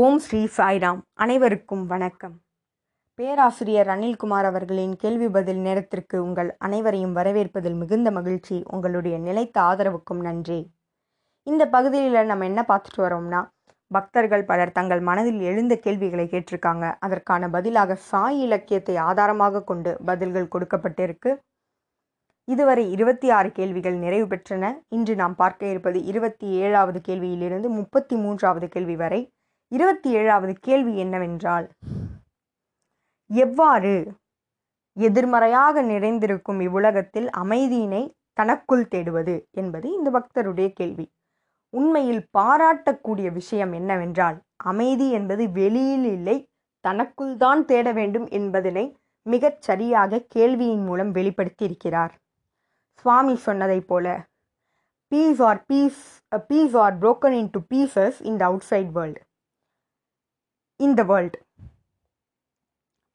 ஓம் ஸ்ரீ சாய்ராம். அனைவருக்கும் வணக்கம். பேராசிரியர் அனில்குமார் அவர்களின் கேள்வி பதில் நேரத்திற்கு உங்கள் அனைவரையும் வரவேற்பதில் மிகுந்த மகிழ்ச்சி உங்களுடைய நிலைத்த ஆதரவுக்கும் நன்றி. இந்த பகுதியில் நம்ம என்ன பார்த்துட்டு வரோம்னா பக்தர்கள் பலர் தங்கள் மனதில் எழுந்த கேள்விகளை கேட்டிருக்காங்க. அதற்கான பதிலாக சாய் இலக்கியத்தை ஆதாரமாக கொண்டு பதில்கள் கொடுக்கப்பட்டிருக்கு. இதுவரை இருபத்தி ஆறு கேள்விகள் நிறைவு பெற்றன. இன்று நாம் பார்க்க இருப்பது இருபத்தி ஏழாவது கேள்வியிலிருந்து முப்பத்தி மூன்றாவது கேள்வி வரை. இருபத்தி ஏழாவது கேள்வி என்னவென்றால் எவ்வாறு எதிர்மறையாக நிறைந்திருக்கும் இவ்வுலகத்தில் அமைதியினை தனக்குள் தேடுவது என்பது இந்த பக்தருடைய கேள்வி. உண்மையில் பாராட்டக்கூடிய விஷயம் என்னவென்றால் அமைதி என்பது வெளியில் இல்லை தனக்குள் தான் தேட வேண்டும் என்பதனை மிகச் சரியாக கேள்வியின் மூலம் வெளிப்படுத்தி இருக்கிறார் சுவாமி சொன்னதைப் போல peace or piece piece are broken into pieces in the outside world in the world.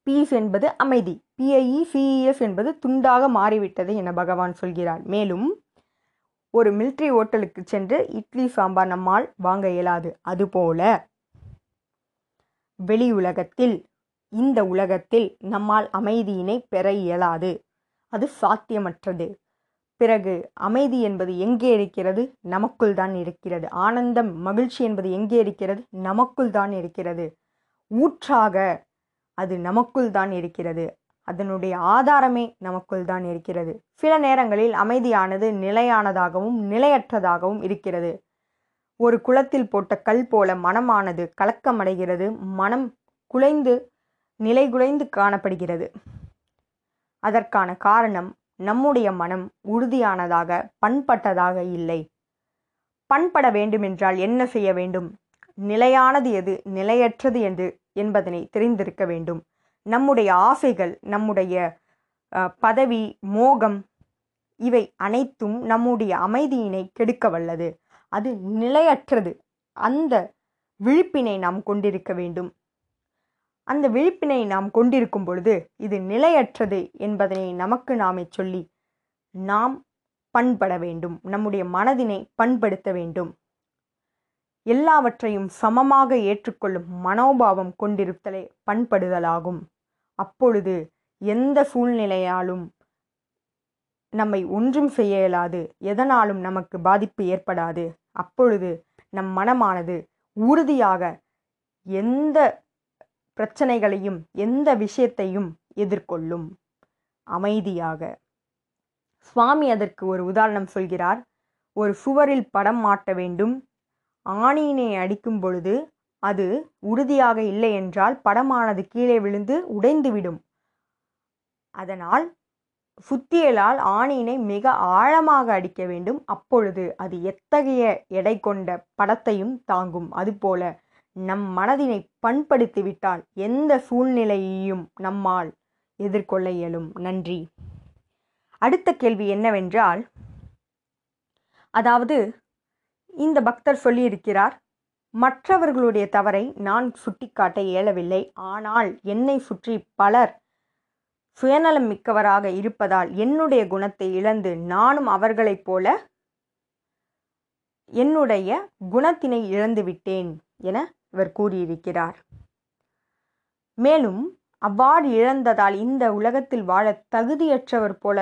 Peace என்பது அமைதி. பிஐஇ சிஇஎஸ் என்பது துண்டாக மாறிவிட்டது என பகவான் சொல்கிறார். மேலும் ஒரு மிலிட்ரி ஓட்டலுக்கு சென்று இட்லி சாம்பார் நம்மால் வாங்க இயலாது. அதுபோல வெளி உலகத்தில் இந்த உலகத்தில் நம்மால் அமைதியினை பெற இயலாது. அது சாத்தியமற்றது. பிறகு அமைதி என்பது எங்கே இருக்கிறது? நமக்குள் தான் இருக்கிறது. ஆனந்தம் மகிழ்ச்சி என்பது எங்கே இருக்கிறது? நமக்குள் தான் இருக்கிறது. ஊற்றாக அது நமக்குள் தான் இருக்கிறது. அதனுடைய ஆதாரமே நமக்குள் தான் இருக்கிறது. சில நேரங்களில் அமைதியானது நிலையானதாகவும் நிலையற்றதாகவும் இருக்கிறது. ஒரு குளத்தில் போட்ட கல் போல மனமானது கலக்கமடைகிறது. மனம் குலைந்து நிலை குலைந்து காணப்படுகிறது. அதற்கான காரணம் நம்முடைய மனம் உறுதியானதாக பண்பட்டதாக இல்லை. பண்பட வேண்டுமென்றால் என்ன செய்ய வேண்டும்? நிலையானது எது? நிலையற்றது என்று என்பதனை தெரிந்திருக்க வேண்டும். நம்முடைய ஆசைகள் நம்முடைய பதவி மோகம் இவை அனைத்தும் நம்முடைய அமைதியினை கெடுக்க வல்லது. அது நிலையற்றது. அந்த விழிப்பினை நாம் கொண்டிருக்க வேண்டும். அந்த விழிப்பினை நாம் கொண்டிருக்கும் பொழுது இது நிலையற்றது என்பதனை நமக்கு நாமே சொல்லி நாம் பண்பட வேண்டும். நம்முடைய மனதினை பண்படுத்த வேண்டும். எல்லாவற்றையும் சமமாக ஏற்றுக்கொள்ளும் மனோபாவம் கொண்டிருத்தலே பண்படுதலாகும். அப்பொழுது எந்த சூழ்நிலையாலும் நம்மை ஒன்றும் செய்ய இயலாது. எதனாலும் நமக்கு பாதிப்பு ஏற்படாது. அப்பொழுது நம் மனமானது உறுதியாக எந்த பிரச்சனைகளையும் எந்த விஷயத்தையும் எதிர்கொள்ளும். அமைதியாக. சுவாமி அதற்கு ஒரு உதாரணம் சொல்கிறார். ஒரு சுவரில் படம் மாட்ட வேண்டும். ஆணியினை அடிக்கும் பொழுது அது உறுதியாக இல்லை என்றால் படமானது கீழே விழுந்து உடைந்துவிடும் அதனால் சுத்தியலால் ஆணியினை மிக ஆழமாக அடிக்க வேண்டும். அப்பொழுது அது எத்தகைய எடை கொண்ட படத்தையும் தாங்கும். அதுபோல நம் மனதினை பண்படுத்திவிட்டால் எந்த சூழ்நிலையையும் நம்மால் எதிர்கொள்ள இயலும். நன்றி. அடுத்த கேள்வி என்னவென்றால் அதாவது இந்த பக்தர் சொல்லியிருக்கிறார் மற்றவர்களுடைய தவறை நான் சுட்டிக்காட்ட இயலவில்லை. ஆனால் என்னை சுற்றி பலர் சுயநலம் மிக்கவராக இருப்பதால் என்னுடைய குணத்தை இழந்து நானும் அவர்களைப் போல என்னுடைய குணத்தினை இழந்துவிட்டேன் என இவர் கூறியிருக்கிறார். மேலும் அவ்வாறு இழந்ததால் இந்த உலகத்தில் வாழ தகுதியற்றவர் போல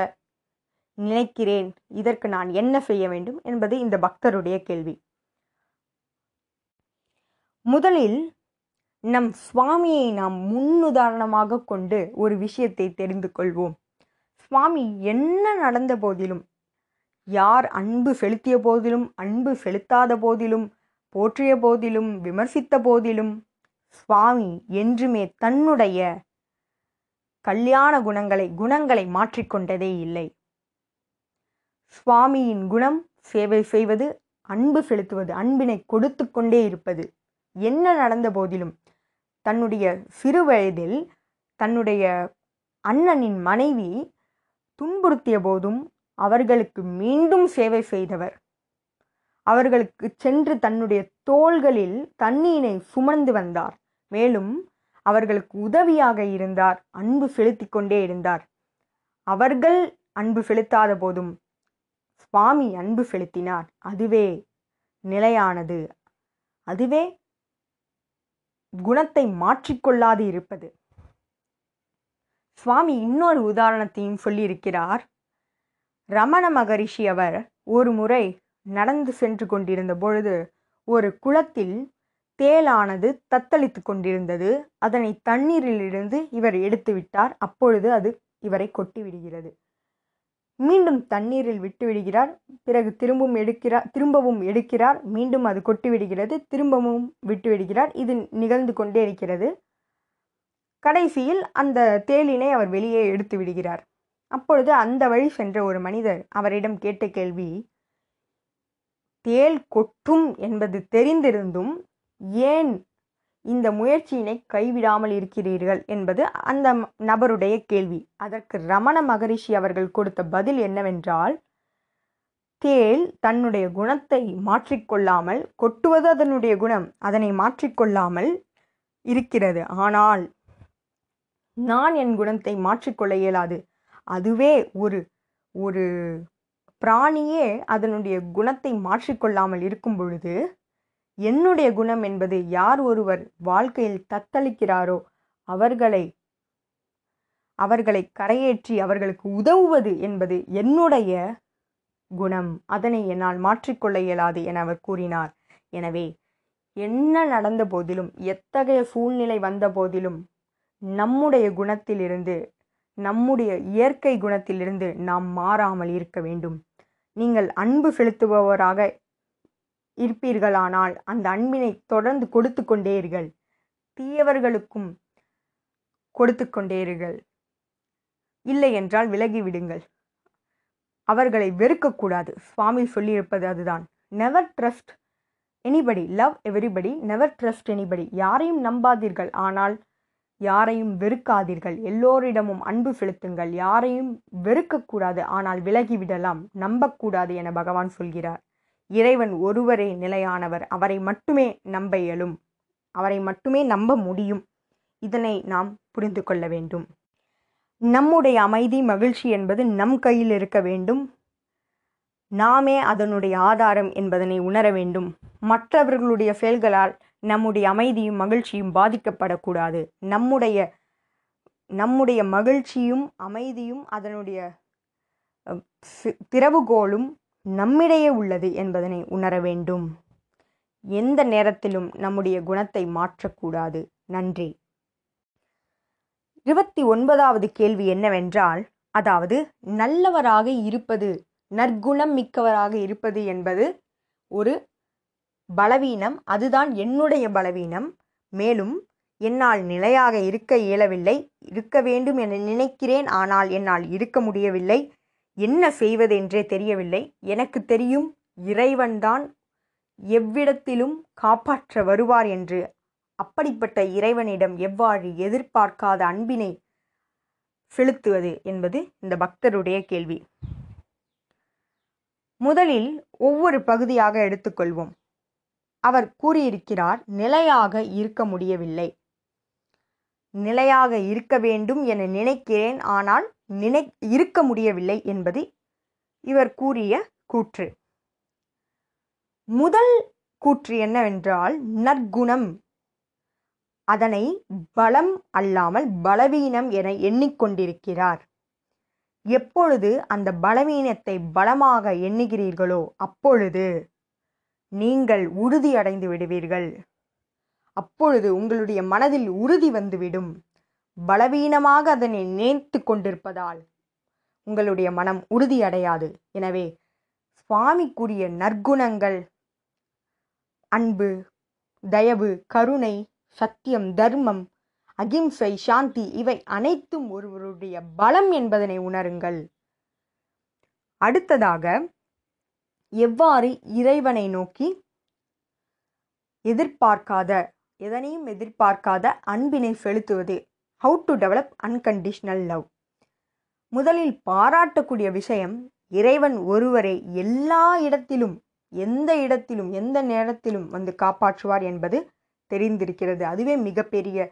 நினைக்கிறேன் இதற்கு நான் என்ன செய்ய வேண்டும் என்பது இந்த பக்தருடைய கேள்வி. முதலில் நம் சுவாமியை நாம் முன்னுதாரணமாக கொண்டு ஒரு விஷயத்தை தெரிந்து கொள்வோம். சுவாமி என்ன நடந்த போதிலும் யார் அன்பு செலுத்திய போதிலும் அன்பு செலுத்தாத போதிலும் போற்றிய போதிலும் விமர்சித்த போதிலும் சுவாமி என்றுமே தன்னுடைய கல்யாண குணங்களை குணங்களை மாற்றிக்கொண்டதே இல்லை. சுவாமியின் குணம் சேவை செய்வது அன்பு செலுத்துவது அன்பினை கொடுத்து கொண்டே இருப்பது. என்ன நடந்த போதிலும் தன்னுடைய சிறு வயதில் தன்னுடைய அண்ணனின் மனைவி துன்புறுத்திய போதும் அவர்களுக்கு மீண்டும் சேவை செய்தவர். அவர்களுக்கு சென்று தன்னுடைய தோள்களில் தண்ணீரை சுமந்து வந்தார். மேலும் அவர்களுக்கு உதவியாக இருந்தார் அன்பு செலுத்தி கொண்டே இருந்தார். அவர்கள் அன்பு செலுத்தாத போதும் சுவாமி அன்பு செலுத்தினார். அதுவே நிலையானது. அதுவே குணத்தை மாற்றிக்கொள்ளாது இருப்பது. சுவாமி இன்னொரு உதாரணத்தையும் சொல்லியிருக்கிறார். ரமண மகரிஷி அவர் ஒரு முறை நடந்து சென்று கொண்டிருந்த பொழுது ஒரு குளத்தில் தேளானது தத்தளித்து கொண்டிருந்தது. அதனை தண்ணீரிலிருந்து இவர் எடுத்துவிட்டார். அப்பொழுது அது இவரை கொட்டிவிடுகிறது. மீண்டும் தண்ணீரில் விட்டு விடுகிறார் பிறகு திரும்பவும் எடுக்கிறார் திரும்பவும் எடுக்கிறார். மீண்டும் அது கொட்டி விடுகிறது திரும்பவும் விட்டு விடுகிறார் இது நிகழ்ந்து கொண்டே இருக்கிறது. கடைசியில் அந்த தேளினை அவர் வெளியே எடுத்து விடுகிறார். அப்பொழுது அந்த வழி சென்ற ஒரு மனிதர் அவரிடம் கேட்ட கேள்வி தேள் கொட்டும் என்பது தெரிந்திருந்தும் ஏன் இந்த முயற்சியினை கைவிடாமல் இருக்கிறீர்கள் என்பது அந்த நபருடைய கேள்வி. அதற்கு ரமண மகரிஷி அவர்கள் கொடுத்த பதில் என்னவென்றால் தேல் தன்னுடைய குணத்தை மாற்றிக்கொள்ளாமல் கொட்டுவது அதனுடைய குணம் அதனை மாற்றிக்கொள்ளாமல் இருக்கிறது. ஆனால் நான் என் குணத்தை மாற்றிக்கொள்ள இயலாது. அதுவே ஒரு ஒரு பிராணியே அதனுடைய குணத்தை மாற்றிக்கொள்ளாமல் இருக்கும் பொழுது என்னுடைய குணம் என்பது யார் ஒருவர் வாழ்க்கையில் தத்தளிக்கிறாரோ அவர்களை அவர்களை கரையேற்றி அவர்களுக்கு உதவுவது என்பது என்னுடைய குணம். அதனை என்னால் மாற்றிக்கொள்ள இயலாது என அவர் கூறினார். எனவே என்ன நடந்த போதிலும் எத்தகைய சூழ்நிலை வந்த போதிலும் நம்முடைய குணத்திலிருந்து நம்முடைய இயற்கை குணத்திலிருந்து நாம் மாறாமல் இருக்க வேண்டும். நீங்கள் அன்பு செலுத்துபவராக இருப்பீர்களானால் அந்த அன்பினை தொடர்ந்து கொடுத்து கொண்டேர்கள் தீயவர்களுக்கும் கொடுத்து கொண்டேர்கள் இல்லை என்றால் விலகிவிடுங்கள் அவர்களை வெறுக்கக்கூடாது சுவாமி சொல்லியிருப்பது அதுதான். Never trust anybody love everybody never trust anybody யாரையும் நம்பாதீர்கள். ஆனால் யாரையும் வெறுக்காதீர்கள். எல்லோரிடமும் அன்பு செலுத்துங்கள். யாரையும் வெறுக்கக்கூடாது ஆனால் விலகிவிடலாம் நம்பக்கூடாது என பகவான் சொல்கிறார். இறைவன் ஒருவரே நிலையானவர். அவரை மட்டுமே நம்ப இயலும். அவரை மட்டுமே நம்ப முடியும். இதனை நாம் புரிந்து கொள்ள வேண்டும். நம்முடைய அமைதி மகிழ்ச்சி என்பது நம் கையில் இருக்க வேண்டும். நாமே அதனுடைய ஆதாரம் என்பதனை உணர வேண்டும். மற்றவர்களுடைய செயல்களால் நம்முடைய அமைதியும் மகிழ்ச்சியும் பாதிக்கப்படக்கூடாது. நம்முடைய நம்முடைய மகிழ்ச்சியும் அமைதியும் அதனுடைய திறவுகோலும் நம்மிடையே உள்ளது என்பதனை உணர வேண்டும். எந்த நேரத்திலும் நம்முடைய குணத்தை மாற்றக்கூடாது. நன்றி. இருபத்தி ஒன்பதாவது கேள்வி என்னவென்றால் அதாவது நல்லவராக இருப்பது நற்குணம் மிக்கவராக இருப்பது என்பது ஒரு பலவீனம் அதுதான் என்னுடைய பலவீனம். மேலும் என்னால் நிலையாக இருக்க இயலவில்லை இருக்க வேண்டும் என நினைக்கிறேன் ஆனால் என்னால் இருக்க முடியவில்லை. என்ன செய்வதென்றே தெரியவில்லை. எனக்கு தெரியும் இறைவன்தான் எவ்விடத்திலும் காப்பாற்ற வருவார் என்று. அப்படிப்பட்ட இறைவனிடம் எவ்வாறு எதிர்பார்க்காத அன்பினை செலுத்துவது என்பது இந்த பக்தருடைய கேள்வி. முதலில் ஒவ்வொரு பகுதியாக எடுத்துக்கொள்வோம். அவர் கூறியிருக்கிறார் நிலையாக இருக்க முடியவில்லை. நிலையாக இருக்க வேண்டும் என நினைக்கிறேன் ஆனால் நினை இருக்க முடியவில்லை என்பது இவர் கூறிய கூற்று. முதல் கூற்று என்னவென்றால் நற்குணம். அதனை பலம் அல்லாமல் பலவீனம் என எண்ணிக்கொண்டிருக்கிறார். எப்பொழுது அந்த பலவீனத்தை பலமாக எண்ணுகிறீர்களோ அப்பொழுது நீங்கள் உறுதி அடைந்து விடுவீர்கள். அப்பொழுது உங்களுடைய மனதில் உறுதி வந்துவிடும். பலவீனமாக அதனை நினைத்து கொண்டிருப்பதால் உங்களுடைய மனம் உறுதியடையாது. எனவே சுவாமி கூறிய நற்குணங்கள் அன்பு தயவு கருணை சத்தியம் தர்மம் அகிம்சை சாந்தி இவை அனைத்தும் ஒருவருடைய பலம் என்பதனை உணருங்கள். அடுத்ததாக எவ்வாறு இறைவனை நோக்கி எதிர்பார்க்காத எதனையும் எதிர்பார்க்காத அன்பினை செலுத்துவது how to develop unconditional love முதலில் பாராட்டக்கூடிய விஷயம் இறைவன் ஒருவரை எல்லா இடத்திலும் எந்த இடத்திலும் எந்த நேரத்திலும் வந்து காப்பாற்றுவார் என்பது தெரிந்திருக்கிறது. அதுவே மிகப்பெரிய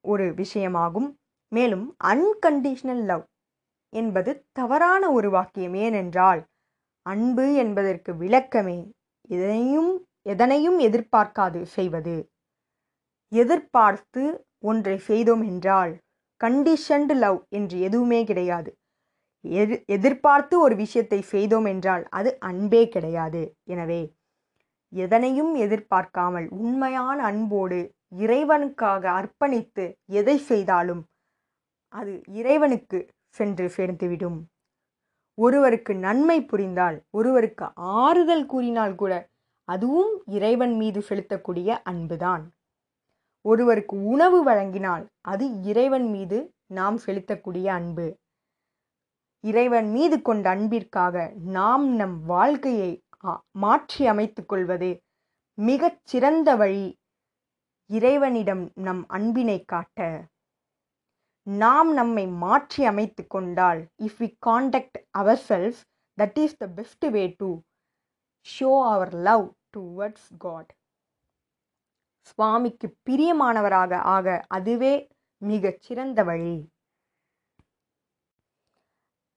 ஒரு விஷயமாகும். மேலும் அன்கண்டிஷ்னல் லவ் என்பது தவறான ஒரு வாக்கியம். ஏனென்றால் அன்பு என்பதற்கு விளக்கமே எதனையும் எதனையும் எதிர்பார்க்காது செய்வது. எதிர்பார்த்து ஒன்றை செய்தோம் என்றால் கண்டிஷன்டு லவ் என்று எதுவுமே கிடையாது. எதிர் எதிர்பார்த்து ஒரு விஷயத்தை செய்தோம் என்றால் அது அன்பே கிடையாது. எனவே எதனையும் எதிர்பார்க்காமல் உண்மையான அன்போடு இறைவனுக்காக அர்ப்பணித்து எதை செய்தாலும் அது இறைவனுக்கு சென்று சேர்ந்துவிடும். ஒருவருக்கு நன்மை புரிந்தால் ஒருவருக்கு ஆறுதல் கூறினால் கூட அதுவும் இறைவன் மீது செலுத்தக்கூடிய அன்புதான். ஒருவருக்கு உணவு வழங்கினால் அது இறைவன் மீது நாம் செலுத்தக்கூடிய அன்பு. இறைவன் மீது கொண்ட அன்பிற்காக நாம் நம் வாழ்க்கையை மாற்றி அமைத்துக் கொள்வது மிகச் சிறந்த வழி இறைவனிடம் நம் அன்பினை காட்ட. நாம் நம்மை மாற்றி அமைத்து கொண்டால் if we conduct our self that is the best way to show our love towards God சுவாமிக்கு பிரியமானவராக ஆக அதுவே மிகச் சிறந்த வழி.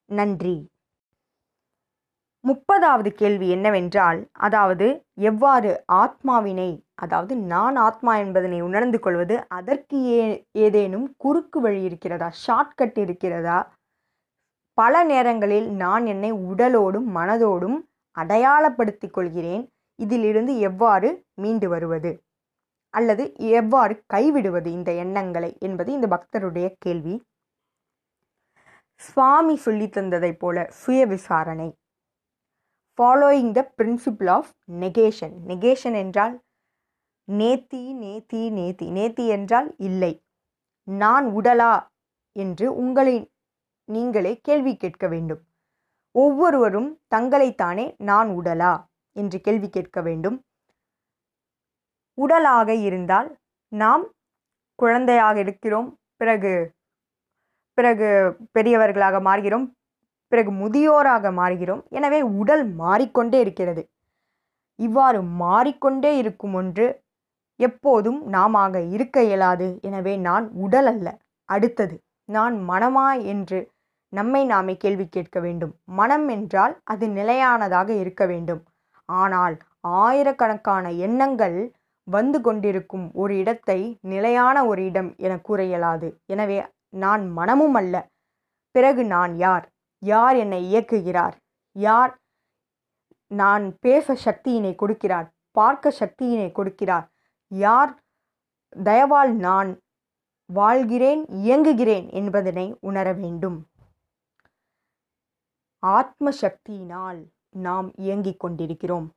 நன்றி. முப்பதாவது கேள்வி என்னவென்றால் அதாவது எவ்வாறு ஆத்மாவினை அதாவது நான் ஆத்மா என்பதனை உணர்ந்து கொள்வது அதற்கு ஏ ஏதேனும் குறுக்கு வழி இருக்கிறதா ஷார்ட்கட் இருக்கிறதா? பல நேரங்களில் நான் என்னை உடலோடும் மனதோடும் அடையாளப்படுத்திக் கொள்கிறேன். இதிலிருந்து எவ்வாறு மீண்டு வருவது? அல்லது எவ்வாறு கைவிடுவது இந்த எண்ணங்களை என்பது இந்த பக்தருடைய கேள்வி. சுவாமி சொல்லி தந்ததைப் போல சுய விசாரணை. Following the principle of negation negation என்றால் நேத்தி நேத்தி நேத்தி. நேத்தி என்றால் இல்லை. நான் உடலா என்று உங்களை நீங்களே கேள்வி கேட்க வேண்டும். ஒவ்வொருவரும் தங்களைத்தானே நான் உடலா என்று கேள்வி கேட்க வேண்டும். உடலாக இருந்தால் நாம் குழந்தையாக இருக்கிறோம் பிறகு பிறகு பெரியவர்களாக மாறுகிறோம். பிறகு முதியோராக மாறுகிறோம். எனவே உடல் மாறிக்கொண்டே இருக்கிறது. இவ்வாறு மாறிக்கொண்டே இருக்கும் ஒன்று எப்போதும் நாமாக இருக்க இயலாது. எனவே நான் உடல் அல்ல அடுத்தது நான் மனமா என்று நம்மை நாமே கேள்வி கேட்க வேண்டும். மனம் என்றால் அது நிலையானதாக இருக்க வேண்டும். ஆனால் ஆயிரக்கணக்கான எண்ணங்கள் வந்து கொண்டிருக்கும் ஒரு இடத்தை நிலையான ஒரு இடம் என கூற இயலாது எனவே நான் மனமும் அல்ல. பிறகு நான் யார்? யார் என்னை இயக்குகிறார்? யார் நான் பேச சக்தியினை கொடுக்கிறார்? பார்க்க சக்தியினை கொடுக்கிறார்? யார் தயவால் நான் வாழ்கிறேன் இயங்குகிறேன் என்பதனை உணர வேண்டும். ஆத்ம சக்தியினால் நாம் இயங்கிக் கொண்டிருக்கிறோம்.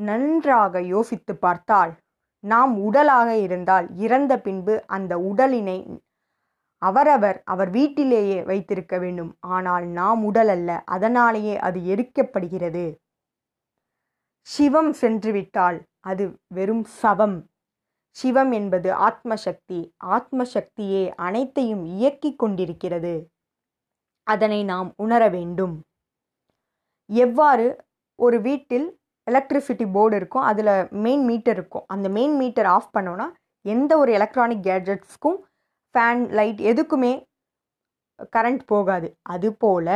நன்றாக யோசித்து பார்த்தால் நாம் உடலாக இருந்தால் இறந்த பின்பு அந்த உடலினை அவரவர் அவர் வீட்டிலேயே வைத்திருக்க வேண்டும். ஆனால் நாம் உடல் அல்ல அதனாலேயே அது எரிக்கப்படுகிறது சிவம் சென்றுவிட்டால் அது வெறும் சவம். சிவம் என்பது ஆத்மசக்தி. ஆத்மசக்தியே அனைத்தையும் இயக்கிக் கொண்டிருக்கிறது. அதனை நாம் உணர வேண்டும். எவ்வாறு? ஒரு வீட்டில் எலக்ட்ரிசிட்டி போர்டு இருக்கும். அதில் மெயின் மீட்டர் இருக்கும். அந்த மெயின் மீட்டர் ஆஃப் பண்ணோன்னா எந்த ஒரு எலக்ட்ரானிக் கேட்ஜெட்ஸ்க்கும் ஃபேன் லைட் எதுக்குமே கரண்ட் போகாது. அதுபோல்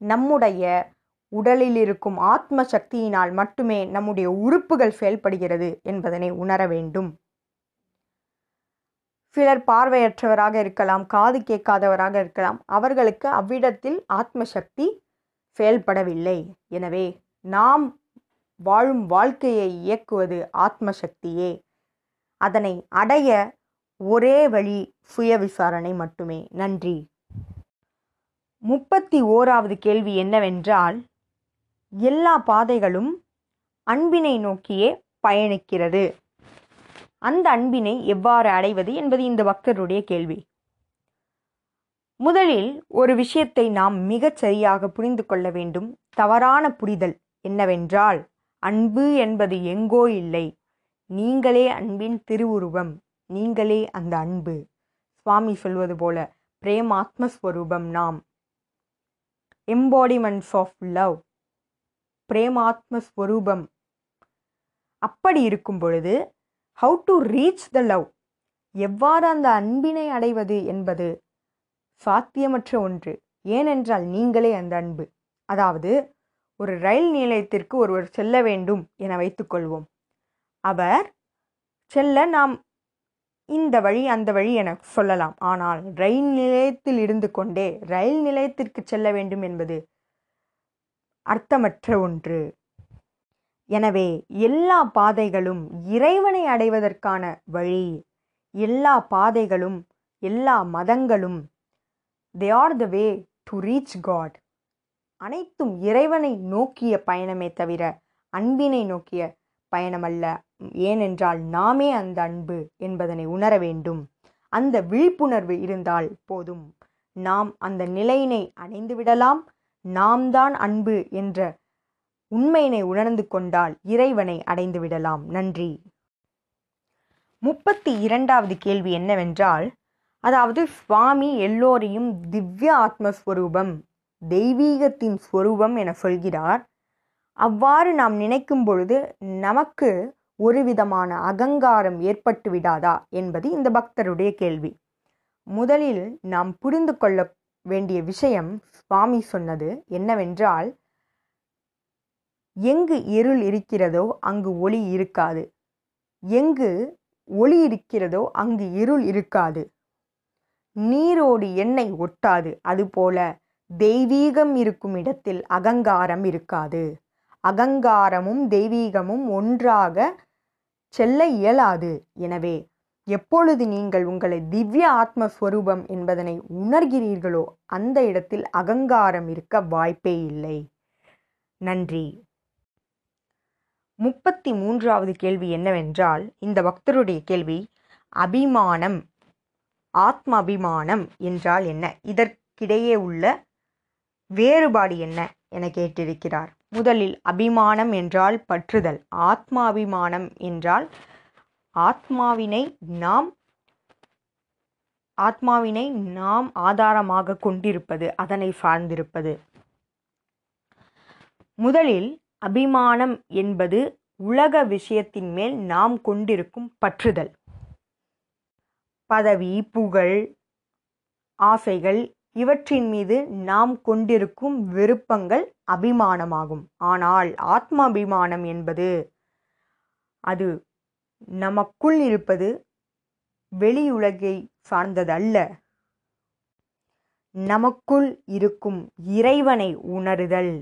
நம்முடைய உடலில் இருக்கும் ஆத்ம சக்தியினால் மட்டுமே நம்முடைய உறுப்புகள் செயல்படுகிறது என்பதனை உணர வேண்டும். சிலர் பார்வையற்றவராக இருக்கலாம் காது கேட்காதவராக இருக்கலாம். அவர்களுக்கு அவ்விடத்தில் ஆத்ம சக்தி செயல்படவில்லை. எனவே நாம் வாழும் வாழ்க்கையை இயக்குவது ஆத்ம சக்தியே அதனை அடைய ஒரே வழி சுய விசாரணை மட்டுமே. நன்றி. முப்பத்தி ஓராவது கேள்வி என்னவென்றால் எல்லா பாதைகளும் அன்பினை நோக்கியே பயணிக்கிறது. அந்த அன்பினை எவ்வாறு அடைவது என்பது இந்த பக்தருடைய கேள்வி. முதலில் ஒரு விஷயத்தை நாம் மிகச் சரியாக புரிந்து கொள்ள வேண்டும். தவறான புரிதல் என்னவென்றால் அன்பு என்பது எங்கோ இல்லை. நீங்களே அன்பின் திருவுருவம் நீங்களே அந்த அன்பு. சுவாமி சொல்வது போல பிரேமாத்மஸ்வரூபம் நாம். எம்பாடிமெண்ட்ஸ் ஆஃப் லவ் பிரேமாத்மஸ்வரூபம். அப்படி இருக்கும் பொழுது how to reach the love எவ்வாறு அந்த அன்பினை அடைவது என்பது சாத்தியமற்ற ஒன்று. ஏனென்றால் நீங்களே அந்த அன்பு. அதாவது ஒரு ரயில் நிலையத்திற்கு ஒருவர் செல்ல வேண்டும் என வைத்துக்கொள்வோம் அவர் செல்ல நாம் இந்த வழி அந்த வழி என சொல்லலாம். ஆனால் ரயில் நிலையத்தில் இருந்து கொண்டே ரயில் நிலையத்திற்கு செல்ல வேண்டும் என்பது அர்த்தமற்ற ஒன்று. எனவே எல்லா பாதைகளும் இறைவனை அடைவதற்கான வழி. எல்லா பாதைகளும் எல்லா மதங்களும் they are the way to reach God அனைத்தும் இறைவனை நோக்கிய பயணமே தவிர அன்பினை நோக்கிய பயணமல்ல. ஏனென்றால் நாமே அந்த அன்பு என்பதனை உணர வேண்டும். அந்த விழிப்புணர்வு இருந்தால் போதும். நாம் அந்த நிலையினை அடைந்து விடலாம். நாம் தான் அன்பு என்ற உண்மையினை உணர்ந்து கொண்டால் இறைவனை அடைந்து விடலாம். நன்றி. முப்பத்தி இரண்டாவது கேள்வி என்னவென்றால் அதாவது சுவாமி எல்லோரையும் திவ்ய ஆத்மஸ்வரூபம் தெய்வீகத்தின் ஸ்வரூபம் என சொல்கிறார். அவ்வாறு நாம் நினைக்கும் பொழுது நமக்கு ஒரு விதமான அகங்காரம் ஏற்பட்டு விடாதா என்பது இந்த பக்தருடைய கேள்வி. முதலில் நாம் புரிந்து கொள்ள வேண்டிய விஷயம் சுவாமி சொன்னது என்னவென்றால் எங்கு இருள் இருக்கிறதோ அங்கு ஒளி இருக்காது. எங்கு ஒளி இருக்கிறதோ அங்கு இருள் இருக்காது. நீரோடு எண்ணெய் ஒட்டாது. அதுபோல தெய்வீகம் இருக்கும் இடத்தில் அகங்காரம் இருக்காது. அகங்காரமும் தெய்வீகமும் ஒன்றாக செல்ல இயலாது. எனவே எப்பொழுது நீங்கள் உங்களை திவ்ய ஆத்மஸ்வரூபம் என்பதனை உணர்கிறீர்களோ அந்த இடத்தில் அகங்காரம் இருக்க வாய்ப்பே இல்லை. நன்றி. முப்பத்தி மூன்றாவது கேள்வி என்னவென்றால் இந்த பக்தருடைய கேள்வி அபிமானம் ஆத்ம அபிமானம் என்றால் என்ன? இதற்கிடையே உள்ள வேறுபாடு என்ன என கேட்டிருக்கிறார். முதலில் அபிமானம் என்றால் பற்றுதல் ஆத்மாபிமானம் என்றால் ஆத்மாவினை நாம் ஆத்மாவினை நாம் ஆதாரமாக கொண்டிருப்பது அதனை சார்ந்திருப்பது. முதலில் அபிமானம் என்பது உலக விஷயத்தின் மேல் நாம் கொண்டிருக்கும் பற்றுதல். பதவி புகழ் ஆசைகள் இவற்றின் மீது நாம் கொண்டிருக்கும் விருப்பங்கள் அபிமானமாகும். ஆனால் ஆத்மாபிமானம் என்பது அது நமக்குள் இருப்பது வெளியுலகை சார்ந்ததல்ல. நமக்குள் இருக்கும் இறைவனை உணருதல்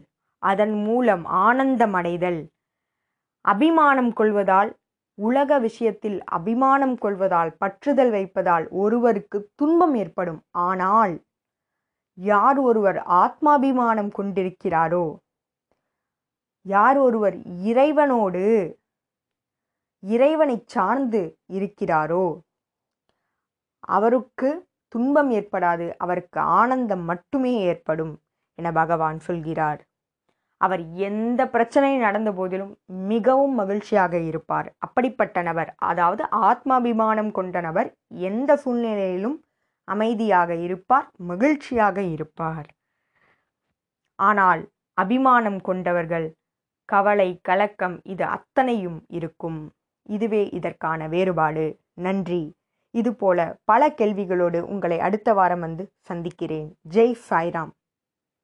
அதன் மூலம் ஆனந்தமடைதல். அபிமானம் கொள்வதால் உலக விஷயத்தில் அபிமானம் கொள்வதால் பற்றுதல் வைப்பதால் ஒருவருக்கு துன்பம் ஏற்படும். ஆனால் யார் ஒருவர் ஆத்மாபிமானம் கொண்டிருக்கிறாரோ? யார் ஒருவர் இறைவனோடு இறைவனை சார்ந்து இருக்கிறாரோ? அவருக்கு துன்பம் ஏற்படாது அவருக்கு ஆனந்தம் மட்டுமே ஏற்படும் என பகவான் சொல்கிறார். அவர் எந்த பிரச்சனை நடந்த போதிலும் மிகவும் மகிழ்ச்சியாக இருப்பார். அப்படிப்பட்ட நபர் அதாவது ஆத்மாபிமானம் கொண்ட நபர் எந்த சூழ்நிலையிலும் அமைதியாக இருப்பார் மகிழ்ச்சியாக இருப்பார். ஆனால் அபிமானம் கொண்டவர்கள் கவலை கலக்கம் இது அத்தனையும் இருக்கும். இதுவே இதற்கான வேறுபாடு. நன்றி. இதுபோல பல கேள்விகளோடு உங்களை அடுத்த வாரம் வந்து சந்திக்கிறேன். ஜெய் சாய்ராம்.